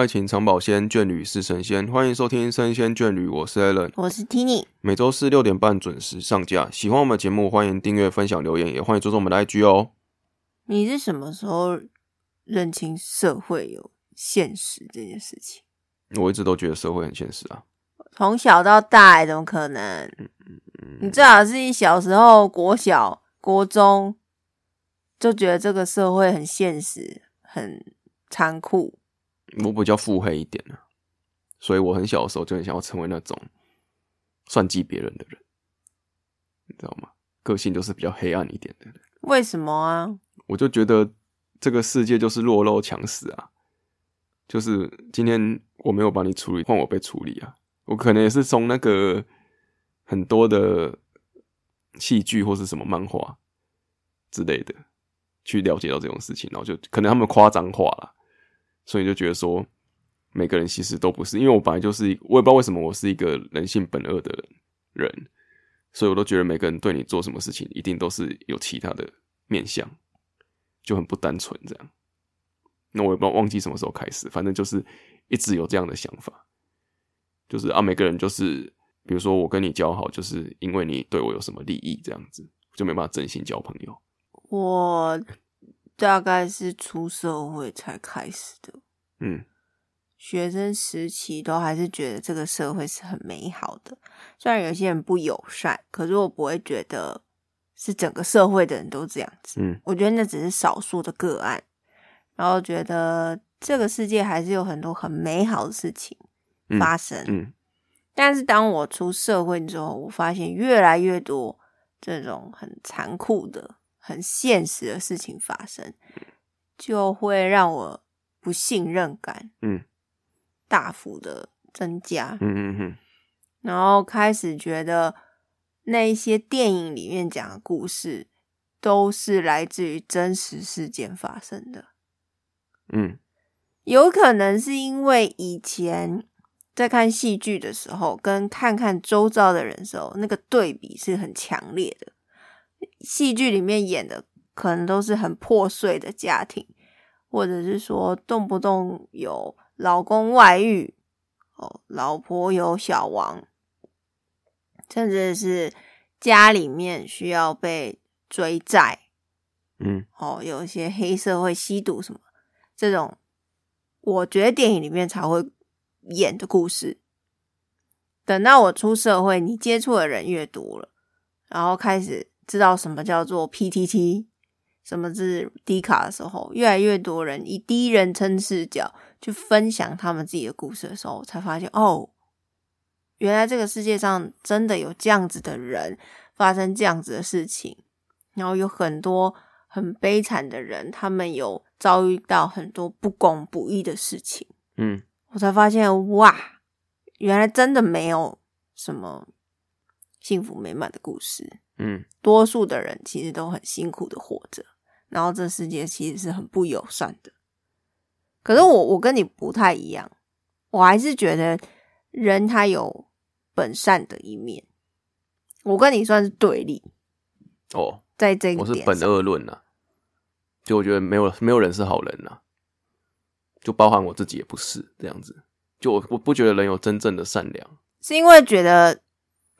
爱情长保鲜，眷侣是神仙。欢迎收听《生仙眷侣》，我是 Allen，我是 Tini。每周四六点半准时上架。喜欢我们的节目，欢迎订阅、分享、留言，也欢迎追踪我们的 IG 哦。你是什么时候认清社会有现实这件事情？我一直都觉得社会很现实啊。从小到大，怎么可能？你最好是一小时候国小、国中就觉得这个社会很现实、很残酷。我比较腹黑一点呢，所以我很小的时候就很想要成为那种算计别人的人，你知道吗？个性就是比较黑暗一点的人。为什么啊？我就觉得这个世界就是弱肉强食啊，就是今天我没有帮你处理，换我被处理啊。我可能也是从那个很多的戏剧或是什么漫画之类的去了解到这种事情，然后就可能他们夸张化了。所以就觉得说，每个人其实都不是，因为我本来就是，我也不知道为什么我是一个人性本恶的人，所以我都觉得每个人对你做什么事情，一定都是有其他的面相，就很不单纯这样。那我也不知道忘记什么时候开始，反正就是一直有这样的想法，就是啊，每个人就是，比如说我跟你交好，就是因为你对我有什么利益，这样子就没办法真心交朋友。我。大概是出社会才开始的，嗯，学生时期都还是觉得这个社会是很美好的，虽然有些人不友善，可是我不会觉得是整个社会的人都这样子，嗯，我觉得那只是少数的个案，然后觉得这个世界还是有很多很美好的事情发生，嗯，但是当我出社会之后，我发现越来越多这种很残酷的。很现实的事情发生，就会让我不信任感，嗯，大幅的增加，嗯嗯嗯，然后开始觉得那一些电影里面讲的故事都是来自于真实事件发生的，嗯，有可能是因为以前在看戏剧的时候，跟看看周遭的人时候，那个对比是很强烈的。戏剧里面演的可能都是很破碎的家庭，或者是说动不动有老公外遇，哦，老婆有小王，甚至是家里面需要被追债，嗯，哦，有一些黑社会吸毒什么这种，我觉得电影里面才会演的故事。等到我出社会，你接触的人越多了，然后开始。知道什么叫做 PTT，什么是低卡的时候，越来越多人以第一人称视角去分享他们自己的故事的时候，才发现哦，原来这个世界上真的有这样子的人发生这样子的事情，然后有很多很悲惨的人，他们有遭遇到很多不公不义的事情。嗯，我才发现哇，原来真的没有什么幸福美满的故事。嗯，多数的人其实都很辛苦的活着，然后这世界其实是很不友善的。可是我我跟你不太一样，我还是觉得人他有本善的一面。我跟你算是对立哦，在这个我是本恶论呐，就我觉得没有没有人是好人呐，就包含我自己也不是这样子。就我我不觉得人有真正的善良，是因为觉得。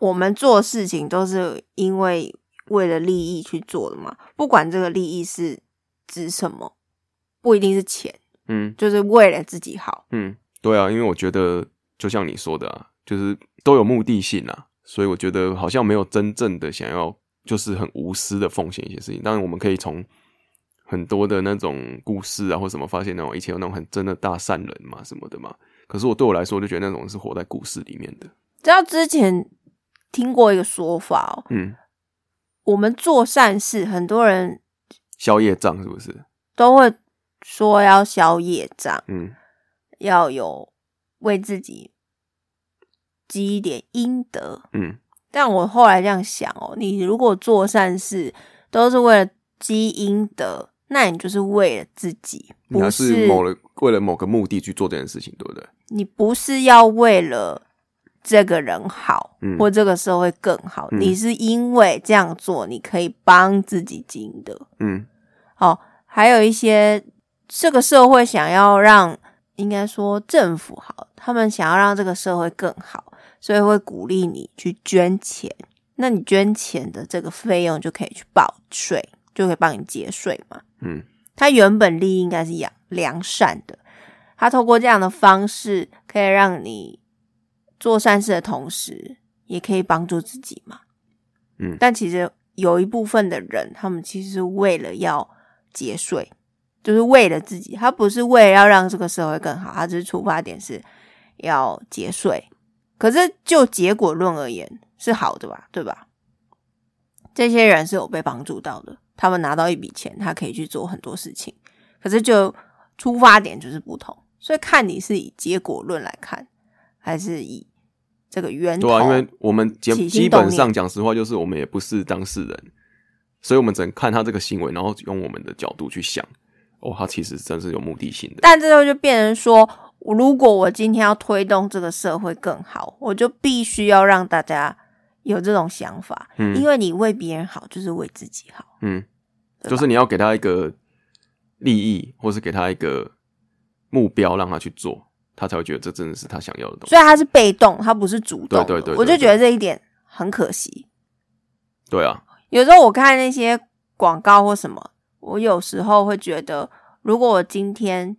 我们做事情都是因为为了利益去做的嘛，不管这个利益是指什么，不一定是钱，嗯，就是为了自己好，嗯，对啊，因为我觉得就像你说的啊，就是都有目的性啊，所以我觉得好像没有真正的想要就是很无私的奉献一些事情。当然，我们可以从很多的那种故事啊或什么发现那种以前有那种很真的大善人嘛什么的嘛。可是我对我来说，我就觉得那种是活在故事里面的。知道之前。听过一个说法哦，嗯，我们做善事，很多人消业障是不是？都会说要消业障，嗯，要有为自己积一点阴德，嗯。但我后来这样想哦，你如果做善事都是为了积阴德，那你就是为了自己，不是某了为了某个目的去做这件事情，对不对？你不是要为了。这个人好，或这个社会更好，你是因为这样做，你可以帮自己积的。嗯，哦，还有一些这个社会想要让应该说政府好，他们想要让这个社会更好，所以会鼓励你去捐钱。那你捐钱的这个费用就可以去报税，就可以帮你节税嘛。嗯，他原本利益应该是良良善的，他透过这样的方式，可以让你做善事的同时，也可以帮助自己嘛。嗯但其实有一部分的人，他们其实是为了要节税，就是为了自己，他不是为了要让这个社会更好，他只是出发点是要节税。可是就结果论而言是好的吧，对吧？这些人是有被帮助到的，他们拿到一笔钱，他可以去做很多事情。可是就出发点就是不同，所以看你是以结果论来看，还是以这个源头。对啊，因为我们基基本上讲实话，就是我们也不是当事人，所以我们只能看他这个行为，然后用我们的角度去想，哦，他其实真是有目的性的。但这时候就变成说，如果我今天要推动这个社会更好，我就必须要让大家有这种想法，嗯因为你为别人好，就是为自己好。嗯，就是你要给他一个利益，或是给他一个目标，让他去做，他才会觉得这真的是他想要的东西。所以他是被动，他不是主动。对对对对我就觉得这一点很可惜。对啊，有时候我看那些广告或什么，我有时候会觉得，如果我今天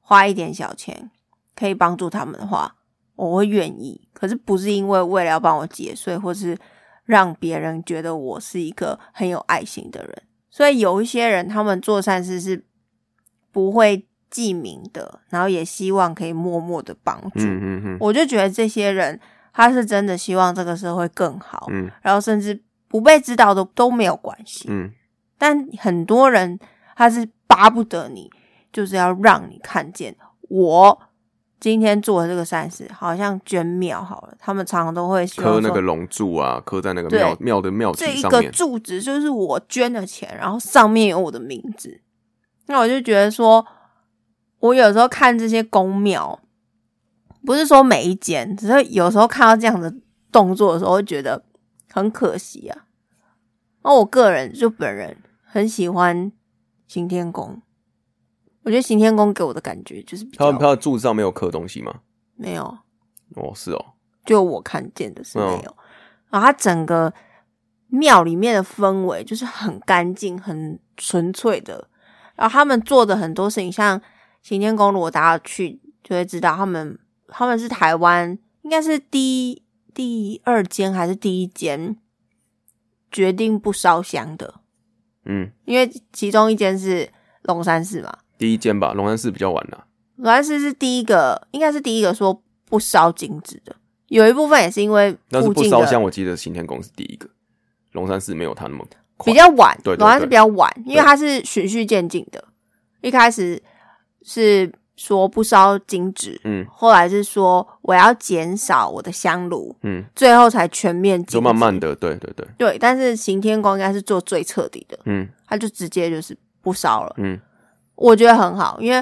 花一点小钱可以帮助他们的话，我会愿意。可是不是因为为了要帮我节税，或是让别人觉得我是一个很有爱心的人。所以有一些人，他们做善事是不会记名的，然后也希望可以默默的帮助。嗯嗯嗯我就觉得这些人，他是真的希望这个社会更好，嗯然后甚至不被知道的都没有关系。嗯，但很多人他是巴不得你，就是要让你看见我今天做的这个善事，好像捐庙好了，他们常常都会刻那个龙柱啊，刻在那个对庙庙的庙这一个。柱子就是我捐的钱，然后上面有我的名字。那我就觉得说，我有时候看这些宫庙，不是说每一间，只是有时候看到这样的动作的时候，会觉得很可惜啊。那我个人就本人很喜欢行天宫，我觉得行天宫给我的感觉就是比较他他的柱子上没有刻东西吗？没有，哦，是哦，就我看见的是没嗯有。然后它整个庙里面的氛围就是很干净、很纯粹的。然后他们做的很多事情，像行天宫，如果大家去就会知道，他们他们是台湾应该是第一第二间还是第一间决定不烧香的，嗯，因为其中一间是龙山寺嘛，第一间吧，龙山寺比较晚啦。龙山寺是第一个，应该是第一个说不烧金纸的。有一部分也是因为但是不烧香，我记得行天宫是第一个，龙山寺没有他那么比较晚，对对龙山寺比较晚，因为对它是循序渐进的。一开始是说不烧金纸，嗯后来是说我要减少我的香炉，嗯，最后才全面禁止就慢慢的，对对对，对。但是行天宫应该是做最彻底的，嗯他就直接就是不烧了。嗯我觉得很好，因为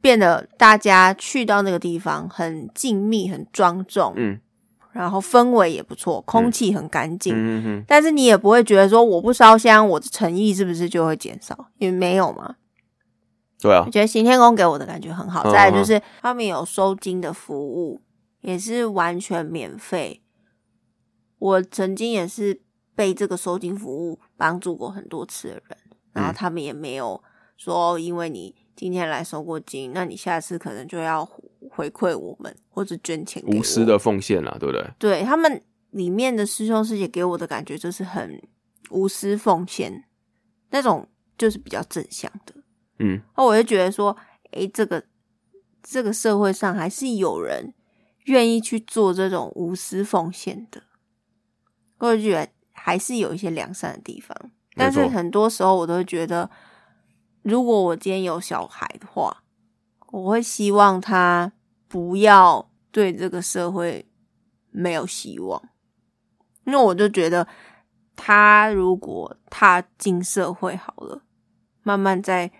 变得大家去到那个地方很静谧、很庄重，嗯然后氛围也不错，空气很干净。嗯嗯但是你也不会觉得说我不烧香，我的诚意是不是就会减少？因为没有嘛。对啊我，觉得行天宫给我的感觉很好。嗯再来就是他们有收金的服务，也是完全免费。我曾经也是被这个收金服务帮助过很多次的人，然后嗯他们也没有说因为你今天来收过金，那你下次可能就要回馈我们或者捐钱无私的奉献啦，对不对？对他们里面的师兄师姐给我的感觉就是很无私奉献那种，就是比较正向的。嗯。那我就觉得说，诶，这个这个社会上还是有人愿意去做这种无私奉献的，我就觉得还是有一些良善的地方。但是很多时候，我都会觉得，如果我今天有小孩的话，我会希望他不要对这个社会没有希望，因为我就觉得他如果踏进社会好了，慢慢再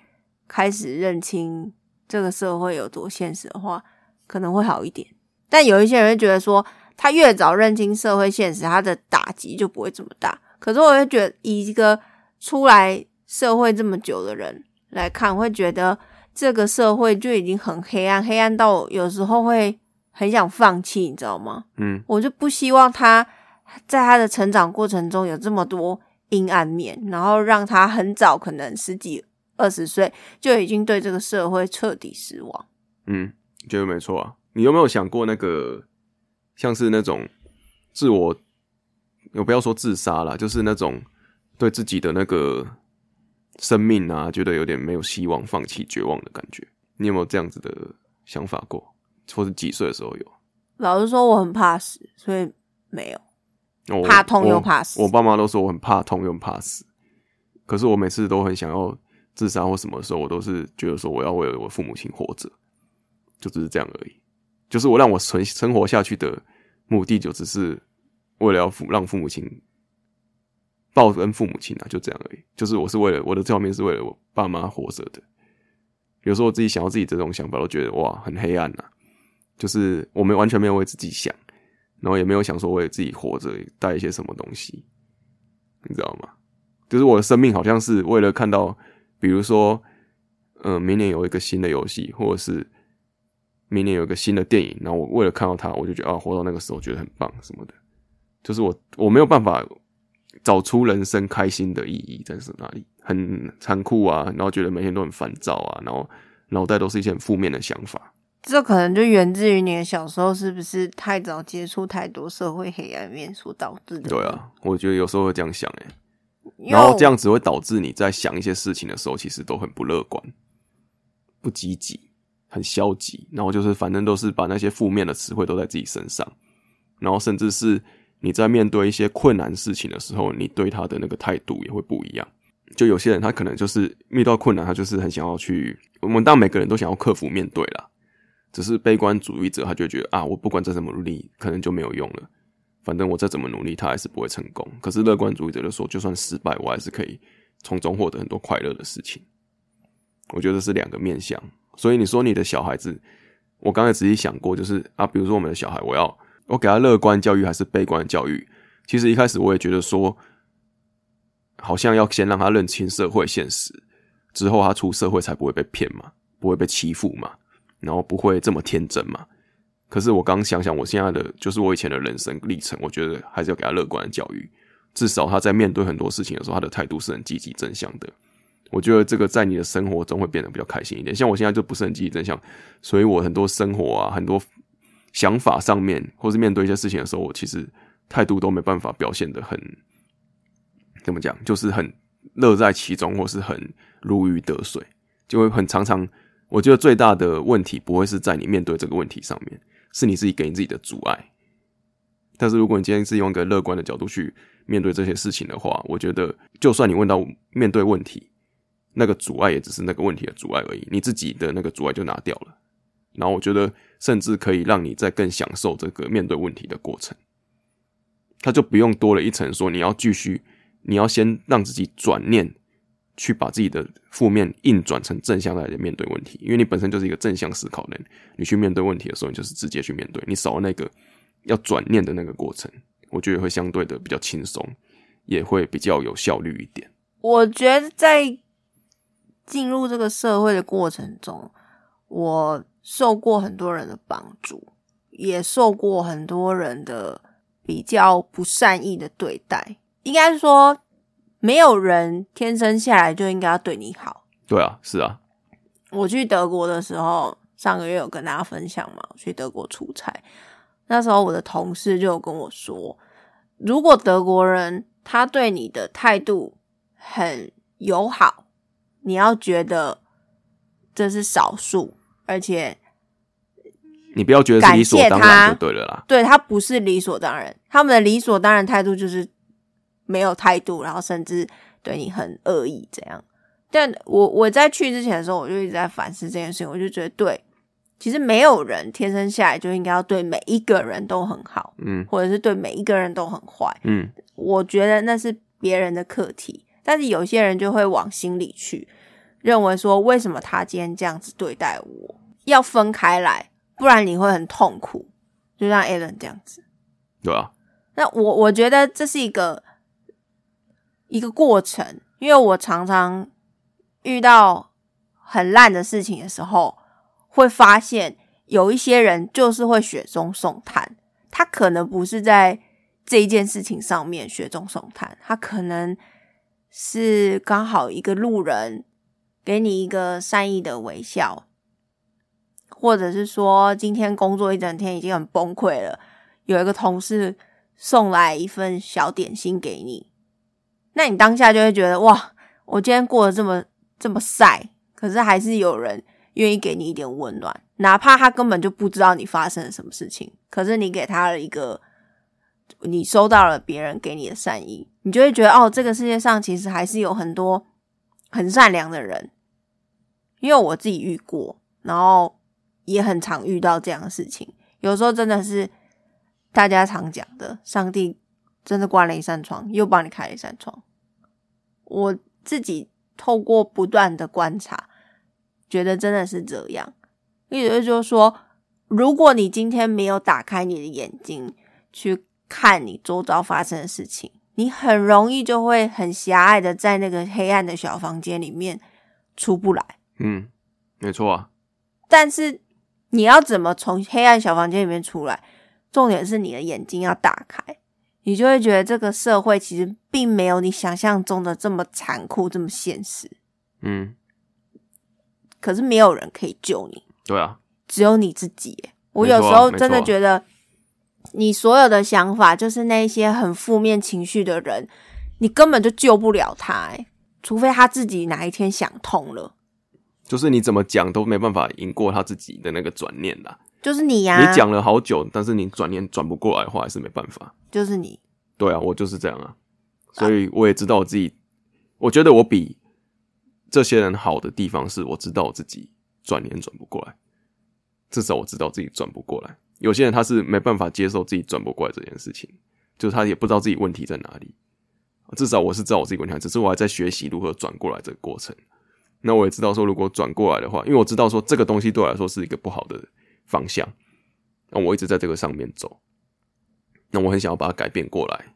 开始认清这个社会有多现实的话，可能会好一点。但有一些人会觉得说，他越早认清社会现实，他的打击就不会这么大。可是我会觉得，以一个出来社会这么久的人来看，会觉得这个社会就已经很黑暗，黑暗到有时候会很想放弃，你知道吗？嗯，我就不希望他在他的成长过程中有这么多阴暗面，然后让他很早可能十几二十岁就已经对这个社会彻底失望。嗯，觉得没错啊。你有没有想过那个，像是那种自我，我不要说自杀啦，就是那种对自己的那个生命啊，觉得有点没有希望、放弃、绝望的感觉？你有没有这样子的想法过？或是几岁的时候有？老实说，我很怕死，所以没有。怕痛又怕死我爸妈都说我很怕痛又很怕死，可是我每次都很想要自杀或什么的时候，我都是觉得说我要为了我父母亲活着，就只是这样而已。就是我让我存生活下去的目的，就只是为了要父让父母亲报恩父母亲啊，就这样而已。就是我是为了我的这方面是为了我爸妈活着的。有时候我自己想到自己这种想法，都觉得哇很黑暗呐、就是我们完全没有为自己想。然后也没有想说为自己活着带一些什么东西，你知道吗？就是我的生命好像是为了看到，比如说，嗯、明年有一个新的游戏，或者是明年有一个新的电影，然后我为了看到它，我就觉得啊，活到那个时候觉得很棒什么的。就是我我没有办法找出人生开心的意义在是哪里，很残酷啊，然后觉得每天都很烦躁啊，然后脑袋都是一些很负面的想法。这可能就源自于你的小时候是不是太早接触太多社会黑暗面所导致的？对，啊，我觉得有时候会这样想、欸，因为然后这样子会导致你在想一些事情的时候，其实都很不乐观、不积极、很消极，然后就是反正都是把那些负面的词汇都在自己身上，然后甚至是你在面对一些困难事情的时候，你对他的那个态度也会不一样。就有些人他可能就是遇到困难，他就是很想要去，我们当每个人都想要克服面对啦，只是悲观主义者他就觉得啊，我不管再怎么努力，可能就没有用了。反正我再怎么努力，他还是不会成功。可是乐观主义者就说，就算失败，我还是可以从中获得很多快乐的事情。我觉得是两个面向。所以你说你的小孩子，我刚才仔细想过，就是啊，比如说我们的小孩，我要我给他乐观教育还是悲观教育？其实一开始我也觉得说，好像要先让他认清社会现实，之后他出社会才不会被骗嘛，不会被欺负嘛，然后不会这么天真嘛。可是我刚想想，我现在的就是我以前的人生历程，我觉得还是要给他乐观的教育，至少他在面对很多事情的时候，他的态度是很积极正向的。我觉得这个在你的生活中会变得比较开心一点。像我现在就不是很积极正向，所以我很多生活啊，很多想法上面，或是面对一些事情的时候，我其实态度都没办法表现的很怎么讲，就是很乐在其中，或是很如鱼得水，就会很常常。我觉得最大的问题不会是在你面对这个问题上面，是你自己给你自己的阻碍。但是如果你今天是用一个乐观的角度去面对这些事情的话，我觉得就算你问到面对问题，那个阻碍也只是那个问题的阻碍而已，你自己的那个阻碍就拿掉了。然后我觉得甚至可以让你再更享受这个面对问题的过程，他就不用多了一层说你要继续，你要先让自己转念。去把自己的负面硬转成正向来面对问题，因为你本身就是一个正向思考的人，你去面对问题的时候，你就是直接去面对，你少了那个要转念的那个过程，我觉得会相对的比较轻松，也会比较有效率一点。我觉得在进入这个社会的过程中，我受过很多人的帮助，也受过很多人的比较不善意的对待，应该说。没有人天生下来就应该要对你好。对啊，是啊。我去德国的时候，上个月有跟大家分享嘛，我去德国出差。那时候我的同事就有跟我说，如果德国人他对你的态度很友好，你要觉得这是少数，而且你不要觉得是理所当然就对了啦。对他不是理所当然，他们的理所当然态度就是。没有态度，然后甚至对你很恶意，这样。但我我在去之前的时候，我就一直在反思这件事情。我就觉得，对，其实没有人天生下来就应该要对每一个人都很好，嗯，或者是对每一个人都很坏，嗯。我觉得那是别人的课题，但是有些人就会往心里去，认为说，为什么他今天这样子对待我？要分开来，不然你会很痛苦。就像 Alan 这样子，对啊。那我我觉得这是一个。一个过程，因为我常常遇到很烂的事情的时候，会发现有一些人就是会雪中送炭。他可能不是在这一件事情上面雪中送炭，他可能是刚好一个路人给你一个善意的微笑，或者是说今天工作一整天已经很崩溃了，有一个同事送来一份小点心给你，那你当下就会觉得哇，我今天过得这么这么晒，可是还是有人愿意给你一点温暖，哪怕他根本就不知道你发生了什么事情，可是你给他了一个，你收到了别人给你的善意，你就会觉得哦，这个世界上其实还是有很多很善良的人，因为我自己遇过，然后也很常遇到这样的事情，有时候真的是大家常讲的，上帝真的关了一扇窗，又帮你开了一扇窗。我自己透过不断的观察，觉得真的是这样。意思就是说，如果你今天没有打开你的眼睛去看你周遭发生的事情，你很容易就会很狭隘的在那个黑暗的小房间里面出不来。嗯，没错啊。但是你要怎么从黑暗小房间里面出来？重点是你的眼睛要打开，你就会觉得这个社会其实并没有你想象中的这么残酷、这么现实。嗯，可是没有人可以救你，对啊，只有你自己。我有时候真的觉得，你所有的想法就是那些很负面情绪的人，你根本就救不了他，哎，除非他自己哪一天想通了，就是你怎么讲都没办法赢过他自己的那个转念啦。就是你呀、你讲了好久，但是你转念转不过来的话，还是没办法。就是你，对啊，我就是这样啊，所以我也知道我自己，我觉得我比这些人好的地方是，我知道我自己转念转不过来，至少我知道自己转不过来。有些人他是没办法接受自己转不过来这件事情，就是他也不知道自己问题在哪里。至少我是知道我自己问题只是我还在学习如何转过来这个过程。那我也知道说，如果转过来的话，因为我知道说这个东西对我来说是一个不好的方向，那我一直在这个上面走。那我很想要把它改变过来，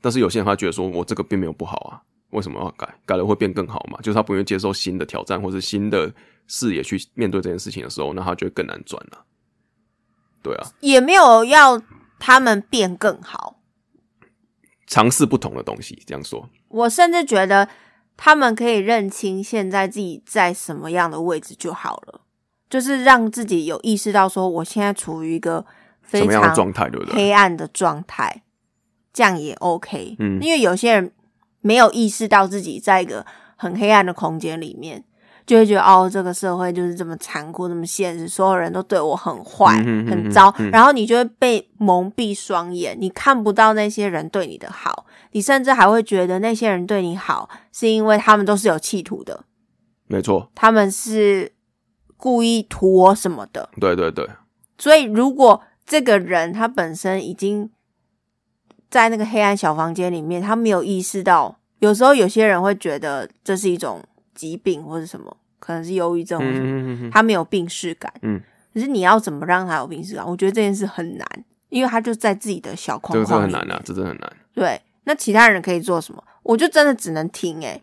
但是有些人他觉得说我这个并没有不好啊，为什么要改？改了会变更好嘛？就是他不愿意接受新的挑战或是新的视野去面对这件事情的时候，那他就会更难转了、对啊，也没有要他们变更好。尝试不同的东西，这样说，我甚至觉得他们可以认清现在自己在什么样的位置就好了，就是让自己有意识到说，我现在处于一个非常状态，对不对？黑暗的状态，这样也 OK。嗯因为有些人没有意识到自己在一个很黑暗的空间里面，就会觉得哦，这个社会就是这么残酷，这么现实，所有人都对我很坏、很糟，然后你就会被蒙蔽双眼，你看不到那些人对你的好，你甚至还会觉得那些人对你好是因为他们都是有企图的，没错，他们是故意图我什么的。对对对，所以，如果这个人他本身已经在那个黑暗小房间里面，他没有意识到，有时候有些人会觉得这是一种疾病或者什么，可能是忧郁症或什么，嗯嗯嗯嗯，他没有病视感。嗯，可是你要怎么让他有病视感？我觉得这件事很难，因为他就在自己的小框框里面。很难啊，这真的很难。对，那其他人可以做什么？我就真的只能听、欸。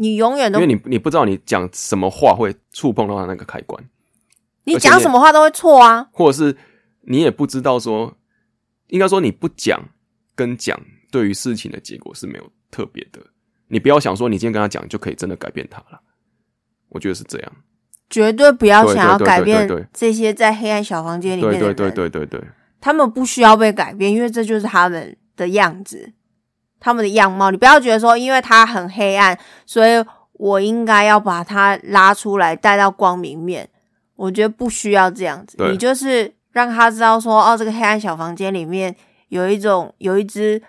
你永远都因为你你不知道你讲什么话会触碰到他那个开关，你讲什么话都会错啊。或者是你也不知道说，应该说你不讲跟讲对于事情的结果是没有特别的。你不要想说你今天跟他讲就可以真的改变他了，我觉得是这样。绝对不要想要改变这些在黑暗小房间里面的对人。对对对对，他们不需要被改变，因为这就是他们的样子，他们的样貌。你不要觉得说，因为他很黑暗，所以我应该要把他拉出来带到光明面。我觉得不需要这样子，你就是让他知道说，哦，这个黑暗小房间里面有一种有一只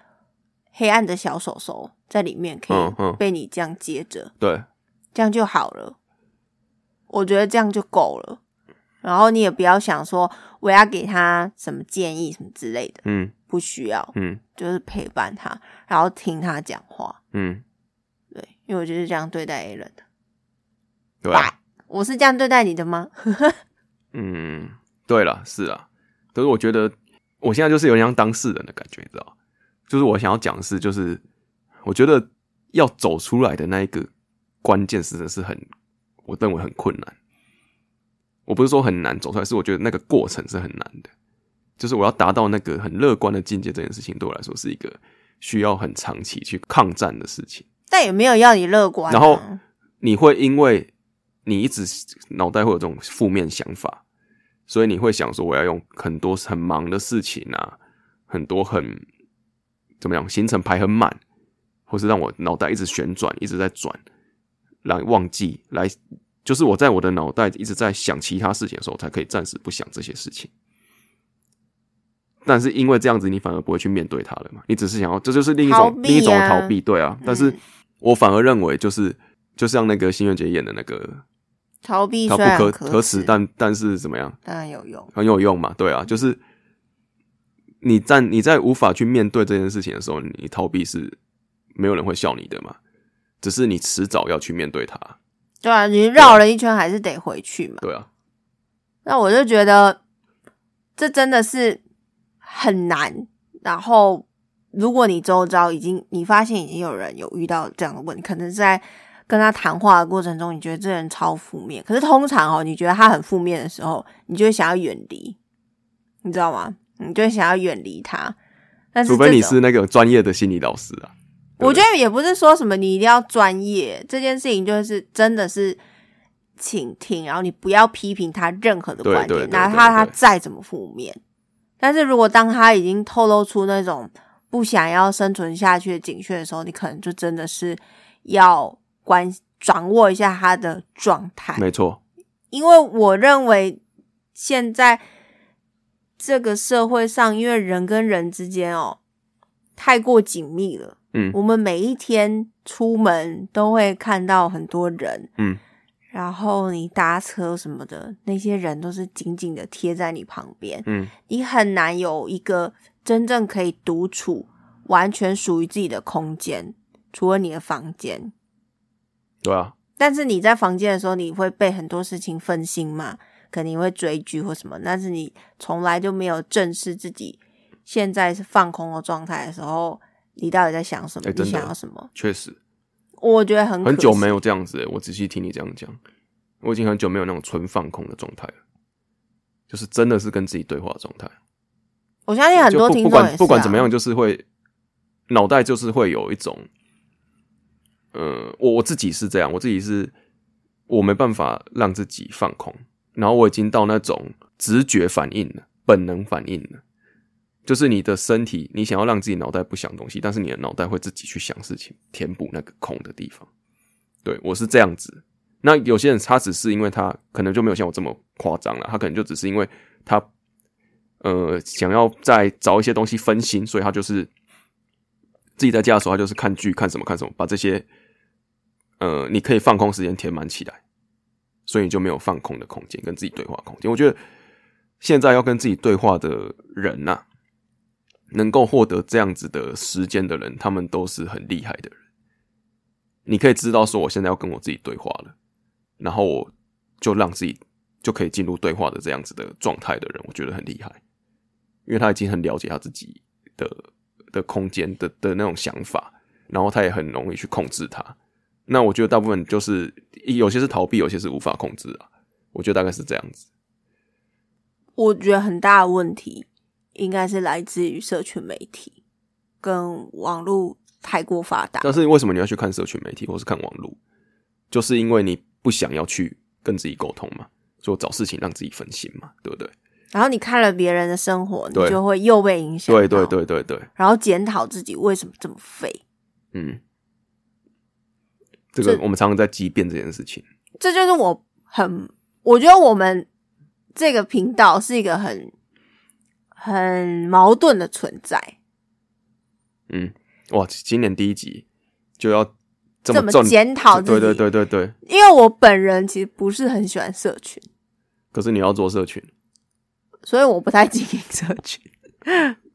黑暗的小手手在里面，可以被你这样接着，对，这样就好了。我觉得这样就够了。然后你也不要想说我要给他什么建议什么之类的，嗯不需要，嗯就是陪伴他，然后听他讲话。嗯，对，因为我就是这样对待 A 人的。对啊，我是这样对待你的吗？嗯，对了，是啊，可是我觉得我现在就是有点像当事人的感觉，你知道吗？就是我想要讲的是，就是我觉得要走出来的那一个关键，实在是很我认为很困难。我不是说很难走出来，是我觉得那个过程是很难的。就是我要达到那个很乐观的境界，这件事情对我来说是一个需要很长期去抗战的事情。但也没有要你乐观啊、然后你会因为你一直脑袋会有这种负面想法，所以你会想说我要用很多很忙的事情啊，很多很怎么样行程排很满，或是让我脑袋一直旋转，一直在转，来忘记来，就是我在我的脑袋一直在想其他事情的时候，才可以暂时不想这些事情。但是因为这样子，你反而不会去面对它了嘛？你只是想要，这就是另一种另一种逃避，对啊。但是嗯我反而认为，就是就像那个新愿姐演的那个，逃避它虽可可耻耻，，但但是怎么样，当然有用。很有用嘛？对啊，就是你在你在无法去面对这件事情的时候，你逃避是没有人会笑你的嘛。只是你迟早要去面对它，对啊，你绕了一圈还是得回去嘛。对啊，那我就觉得这真的是很难。然后，如果你周遭已经你发现已经有人有遇到这样的问题，可能是在跟他谈话的过程中，你觉得这人超负面。可是通常哦，你觉得他很负面的时候，你就会想要远离，你知道吗？你就会想要远离他。但是除非你是那个专业的心理老师啊。我觉得也不是说什么你一定要专业，这件事情就是真的是倾听，然后你不要批评他任何的观点，哪怕他再怎么负面。但是如果当他已经透露出那种不想要生存下去的警讯的时候，你可能就真的是要关掌握一下他的状态。没错，因为我认为现在这个社会上，因为人跟人之间哦太过紧密了，嗯。我们每一天出门都会看到很多人，嗯，然后你搭车什么的，那些人都是紧紧的贴在你旁边，嗯，你很难有一个真正可以独处、完全属于自己的空间，除了你的房间。对啊，但是你在房间的时候，你会被很多事情分心嘛？肯定会追剧或什么，但是你从来就没有正视自己现在是放空的状态的时候，你到底在想什么？你想要什么？确实我觉得很很久没有这样子了。我仔细听你这样讲，我已经很久没有那种纯放空的状态了，就是真的是跟自己对话的状态。我相信很多听众也是、啊、管不管怎么样，就是会脑袋就是会有一种，呃，我我自己是这样，我自己是我没办法让自己放空，然后我已经到那种直觉反应了，本能反应了，就是你的身体，你想要让自己脑袋不想东西，但是你的脑袋会自己去想事情，填补那个空的地方。对我是这样子。那有些人他只是因为他可能就没有像我这么夸张了，他可能就只是因为他呃想要再找一些东西分心，所以他就是自己在家的时候，他就是看剧看什么看什么，把这些呃你可以放空时间填满起来，所以你就没有放空的空间，跟自己对话空间。我觉得现在要跟自己对话的人呐、能够获得这样子的时间的人，他们都是很厉害的人。你可以知道说，我现在要跟我自己对话了，然后我就让自己就可以进入对话的这样子的状态的人，我觉得很厉害，因为他已经很了解他自己的的空间的的那种想法，然后他也很容易去控制它。那我觉得大部分就是有些是逃避，有些是无法控制啊。我觉得大概是这样子。我觉得很大的问题应该是来自于社群媒体跟网络太过发达。但是为什么你要去看社群媒体或是看网络？就是因为你不想要去跟自己沟通嘛，就找事情让自己分心嘛，对不对？然后你看了别人的生活，你就会又被影响。对对，对对对，然后检讨自己为什么这么废。嗯，这个我们常常在激辩这件事情。这就是我很，我觉得我们这个频道是一个很很矛盾的存在。嗯，哇，今年第一集就要这这么么重检讨自己对对对对对。因为我本人其实不是很喜欢社群，可是你要做社群，所以我不太经营社群。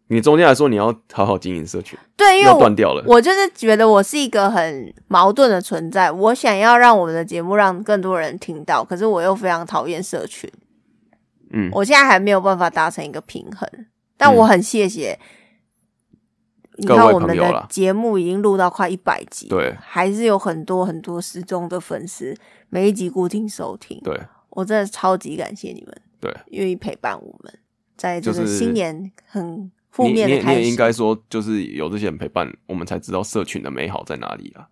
你中间来说你要好好经营社群，对，因为断掉了。我就是觉得我是一个很矛盾的存在。我想要让我们的节目让更多人听到，可是我又非常讨厌社群。嗯。我现在还没有办法达成一个平衡，但我很谢谢你看我们的节目已经录到快一百集，对。还是有很多很多失踪的粉丝，每一集固定收听，对。我真的超级感谢你们，对，愿意陪伴我们，在这个就是新年很负面的开始，你也你也应该说，就是有这些人陪伴，我们才知道社群的美好在哪里啊。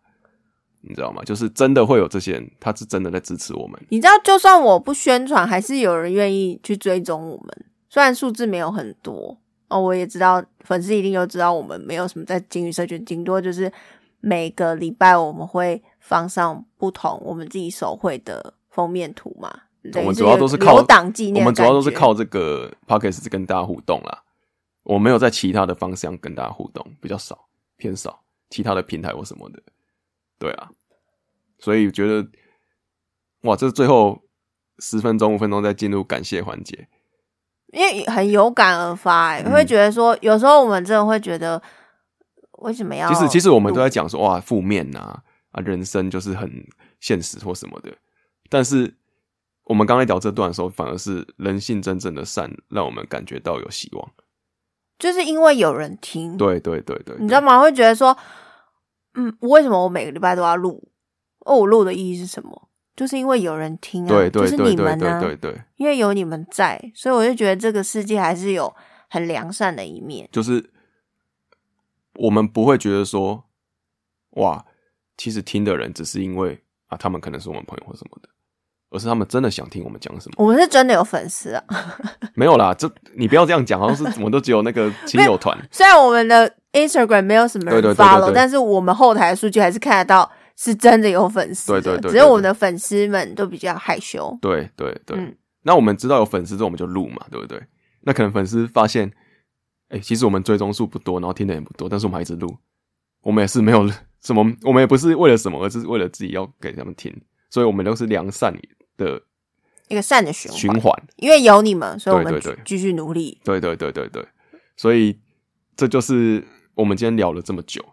你知道吗？就是真的会有这些人，他是真的在支持我们。你知道，就算我不宣传，还是有人愿意去追踪我们。虽然数字没有很多哦，我也知道粉丝一定都知道我们没有什么在金鱼社群，顶多就是每个礼拜我们会放上不同我们自己手绘的封面图嘛。我们主要都是靠留档纪念，我们主要都是靠这个 p o c k e t 跟大家互动啦。我没有在其他的方向跟大家互动，比较少，偏少。其他的平台或什么的，对啊，所以觉得哇，这最后十分钟、五分钟再进入感谢环节，因为很有感而发、欸，嗯会觉得说，有时候我们真的会觉得，为什么要？其实其实我们都在讲说哇，负面呐啊，人生就是很现实或什么的。但是我们刚才聊这段的时候，反而是人性真正的善，让我们感觉到有希望。就是因为有人听，对对对对，你知道吗？会觉得说，嗯，为什么我每个礼拜都要录？哦，我录的意义是什么？就是因为有人听啊，对对就是你们啊，对对对，因为有你们在，所以我就觉得这个世界还是有很良善的一面。就是我们不会觉得说，哇，其实听的人只是因为啊，他们可能是我们朋友或什么的，而是他们真的想听我们讲什么。我们是真的有粉丝啊，没有啦，这你不要这样讲，好像是我们都只有那个亲友团。虽然我们的 Instagram 没有什么人对对对对 follow，对但是我们后台的数据还是看得到是真的有粉丝的。对对对对只是我们的粉丝们都比较害羞。对对对，嗯那我们知道有粉丝之后，我们就录嘛，对不对？那可能粉丝发现，哎、其实我们追踪数不多，然后听的也不多，但是我们还一直录，我们也是没有什么，我们也不是为了什么，而是为了自己要给他们听，所以我们都是良善的一个善的循环，循环。因为有你们，所以我们继续努力。对对对对对，所以这就是我们今天聊了这么久，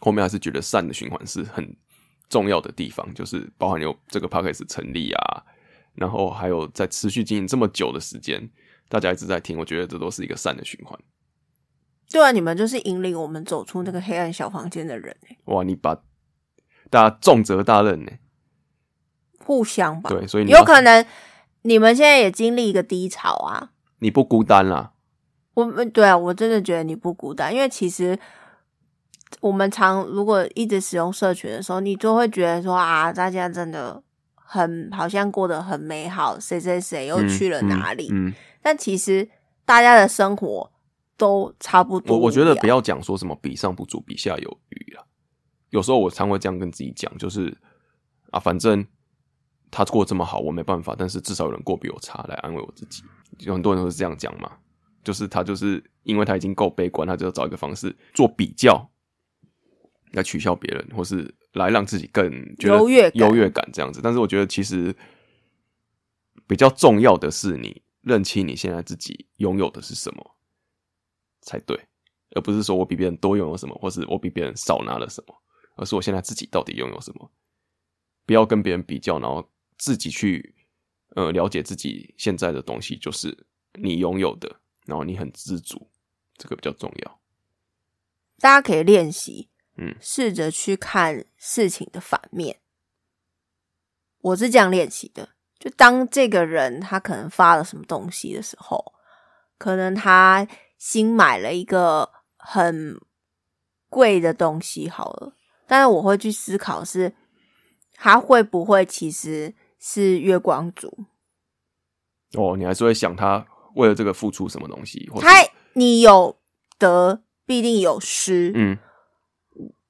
后面还是觉得善的循环是很重要的地方，就是包含有这个 p a c k a g e 成立啊，然后还有在持续经营这么久的时间，大家一直在听，我觉得这都是一个善的循环。对啊，你们就是引领我们走出那个黑暗小房间的人、欸，哇，你把大家重责大任呢？互相吧。对，所以你有可能你们现在也经历一个低潮啊。你不孤单啦，我们对啊，我真的觉得你不孤单，因为其实我们常如果一直使用社群的时候，你就会觉得说啊，大家真的很好像过得很美好，谁谁谁又嗯去了哪里？嗯，嗯但其实大家的生活都差不多。我我觉得不要讲说什么比上不足，比下有余啊。有时候我常会这样跟自己讲，就是啊，反正他过这么好，我没办法，但是至少有人过比我差，来安慰我自己。有很多人都是这样讲嘛，就是他就是因为他已经够悲观，他就要找一个方式做比较，来取笑别人，或是来让自己更觉得优越优越感这样子。但是我觉得其实比较重要的是你认清你现在自己拥有的是什么才对，而不是说我比别人多拥有什么，或是我比别人少拿了什么，而是我现在自己到底拥有什么。不要跟别人比较，然后自己去呃了解自己现在的东西，就是你拥有的，然后你很知足，这个比较重要。大家可以练习，嗯试着去看事情的反面。我是这样练习的，就当这个人他可能发了什么东西的时候，可能他新买了一个很贵的东西，好了，但是我会去思考是他会不会其实是月光族，哦，你还是会想他为了这个付出什么东西，他你有得必定有失，嗯。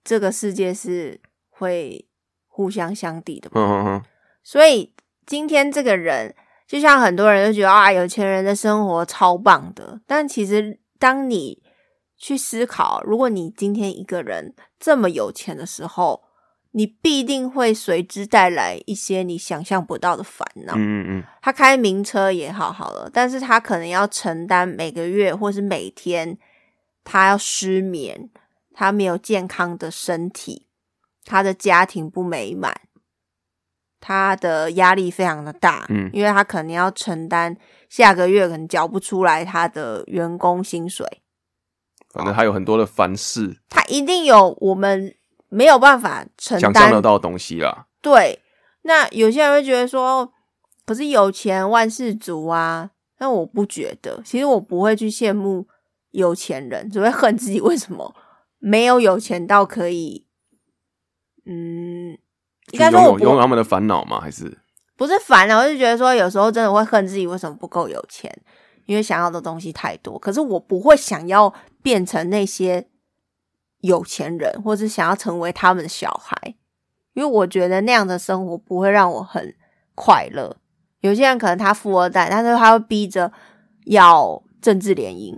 这个世界是会互相相抵的嘛。嗯嗯嗯，所以今天这个人，就像很多人都觉得啊，有钱人的生活超棒的，但其实当你去思考，如果你今天一个人这么有钱的时候，你必定会随之带来一些你想象不到的烦恼。嗯嗯嗯，他开名车也好好了，但是他可能要承担每个月或是每天，他要失眠，他没有健康的身体，他的家庭不美满，他的压力非常的大，嗯因为他可能要承担下个月可能缴不出来他的员工薪水，反正还有很多的烦事他一定有我们没有办法承想象得。到的东西啦。对，那有些人会觉得说，可是有钱万事足啊，但我不觉得。其实我不会去羡慕有钱人，只会恨自己为什么没有有钱到可以，嗯，应该说我不拥有他们的烦恼吗？还是不是烦恼，我就觉得说有时候真的会恨自己为什么不够有钱，因为想要的东西太多。可是我不会想要变成那些有钱人，或是想要成为他们的小孩，因为我觉得那样的生活不会让我很快乐。有些人可能他富二代，但是他会逼着要政治联姻，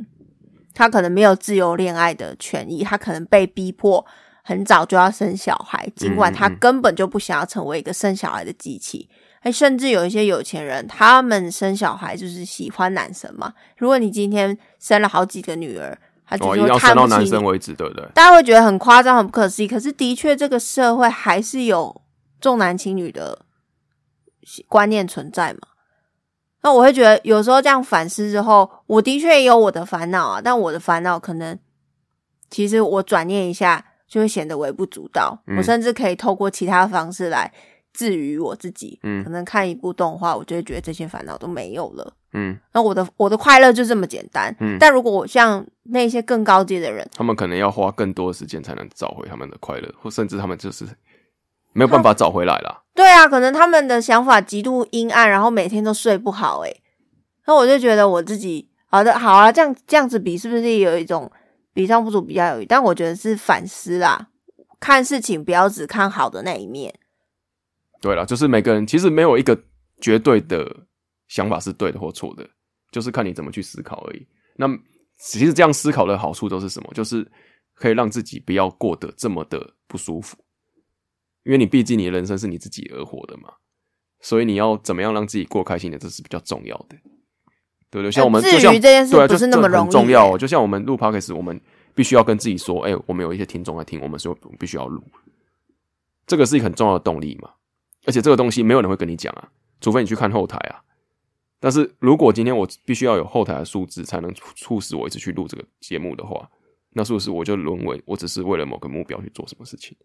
他可能没有自由恋爱的权益，他可能被逼迫很早就要生小孩，尽管他根本就不想要成为一个生小孩的机器。哎，甚至有一些有钱人，他们生小孩就是喜欢男生嘛。如果你今天生了好几个女儿，他就哦，是一定要看到男生。为止，对不对？大家会觉得很夸张、很不可思议，可是的确，这个社会还是有重男轻女的观念存在嘛。那我会觉得，有时候这样反思之后，我的确也有我的烦恼啊，但我的烦恼可能其实我转念一下，就会显得微不足道。嗯我甚至可以透过其他方式来治愈我自己。嗯可能看一部动画，我就会觉得这些烦恼都没有了。嗯，那我的我的快乐就这么简单。嗯但如果我像那些更高阶的人，他们可能要花更多的时间才能找回他们的快乐，或甚至他们就是没有办法找回来啦。对啊，可能他们的想法极度阴暗，然后每天都睡不好、欸。那我就觉得我自己好的好啊，这样这样子比是不是有一种比上不足，比较有余？但我觉得是反思啦，看事情不要只看好的那一面。对了，就是每个人其实没有一个绝对的想法是对的或错的，就是看你怎么去思考而已。那其实这样思考的好处都是什么？就是可以让自己不要过得这么的不舒服，因为你毕竟你的人生是你自己而活的嘛，所以你要怎么样让自己过开心的，这是比较重要的，对不对？像我们至于就像这件事对啊，不就是那么容易很重要哦。就像我们录 podcast，我们必须要跟自己说，哎、我们有一些听众来听，我们说必须要录，这个是一个很重要的动力嘛。而且这个东西没有人会跟你讲啊，除非你去看后台啊。但是如果今天我必须要有后台的数字才能促使我一直去录这个节目的话，那是不是我就沦为我只是为了某个目标去做什么事情？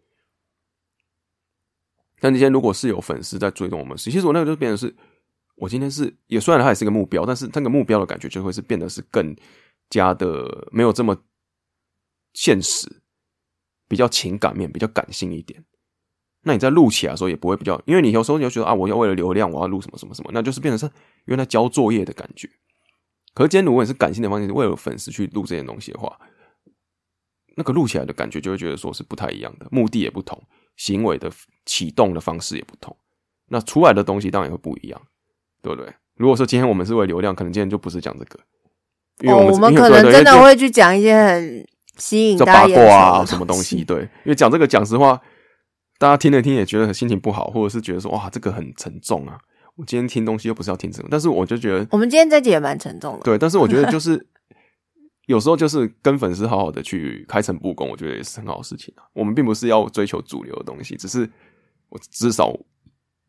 但今天如果是有粉丝在追踪我们，其实我那个就变成是，我今天是也虽然它也是个目标，但是那个目标的感觉就会是变得是更加的没有这么现实，比较情感面，比较感性一点。那你在录起来的时候也不会比较，因为你有时候你就觉得啊，我要为了流量，我要录什么什么什么，那就是变成是原来交作业的感觉。可是今天如果你是感性的方面，为了粉丝去录这些东西的话，那个录起来的感觉就会觉得说是不太一样的，目的也不同，行为的启动的方式也不同，那出来的东西当然也会不一样，对不对？如果说今天我们是为流量，可能今天就不是讲这个，因为哦，我们,、我们可能真的会去讲一些很吸引八大家眼球卦啊什么东西，对，因为讲这个讲实话，大家听了听也觉得心情不好，或者是觉得说哇这个很沉重啊，我今天听东西又不是要听这个，但是我就觉得我们今天这集也蛮沉重的。对，但是我觉得就是有时候就是跟粉丝好好的去开诚布公，我觉得也是很好的事情啊。我们并不是要追求主流的东西，只是我至少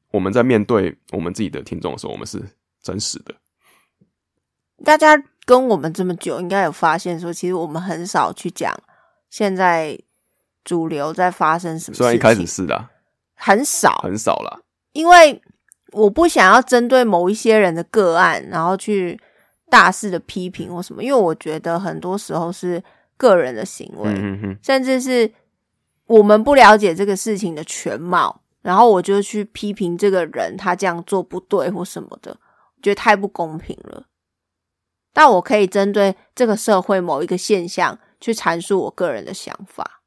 我们在面对我们自己的听众的时候，我们是真实的。大家跟我们这么久，应该有发现说，其实我们很少去讲现在主流在发生什么事情。虽然一开始是的，很少，很少啦，因为我不想要针对某一些人的个案，然后去大肆的批评或什么，因为我觉得很多时候是个人的行为，甚至是我们不了解这个事情的全貌，然后我就去批评这个人他这样做不对或什么的，我觉得太不公平了。但我可以针对这个社会某一个现象去阐述我个人的想法，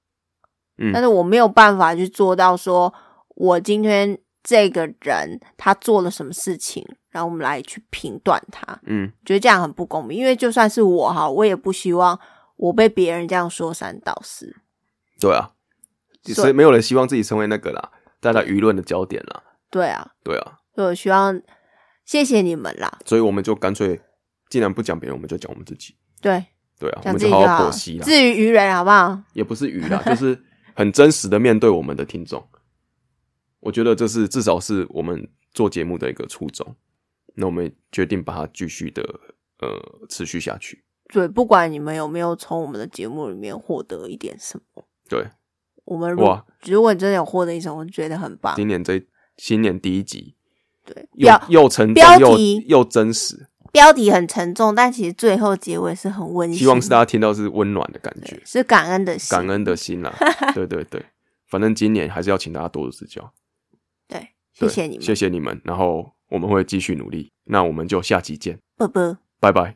嗯但是我没有办法去做到说，我今天这个人他做了什么事情，然后我们来去评断他，嗯，觉得这样很不公平。因为就算是我哈，我也不希望我被别人这样说三道四。对啊，所以没有人希望自己成为那个啦，大家舆论的焦点啦，对啊，对啊，所以我希望谢谢你们啦。所以我们就干脆既然不讲别人，我们就讲我们自己，对，对啊，我讲们就好自己就好了，好剖析啦，至于愚人好不好？也不是愚啦，就是很真实的面对我们的听众。我觉得这是至少是我们做节目的一个初衷。那我们决定把它继续的呃持续下去。对，不管你们有没有从我们的节目里面获得一点什么，对，我们如哇如果你真的有获得一什么，我觉得很棒。今年这新年第一集，对，又又沉重标又题又真实，标题很沉重，但其实最后结尾是很温馨，希望是大家听到是温暖的感觉，是感恩的心，感恩的心啦。对对对，反正今年还是要请大家多多指教，对，对谢谢你们，谢谢你们，然后我们会继续努力，那我们就下期见，拜拜。拜拜。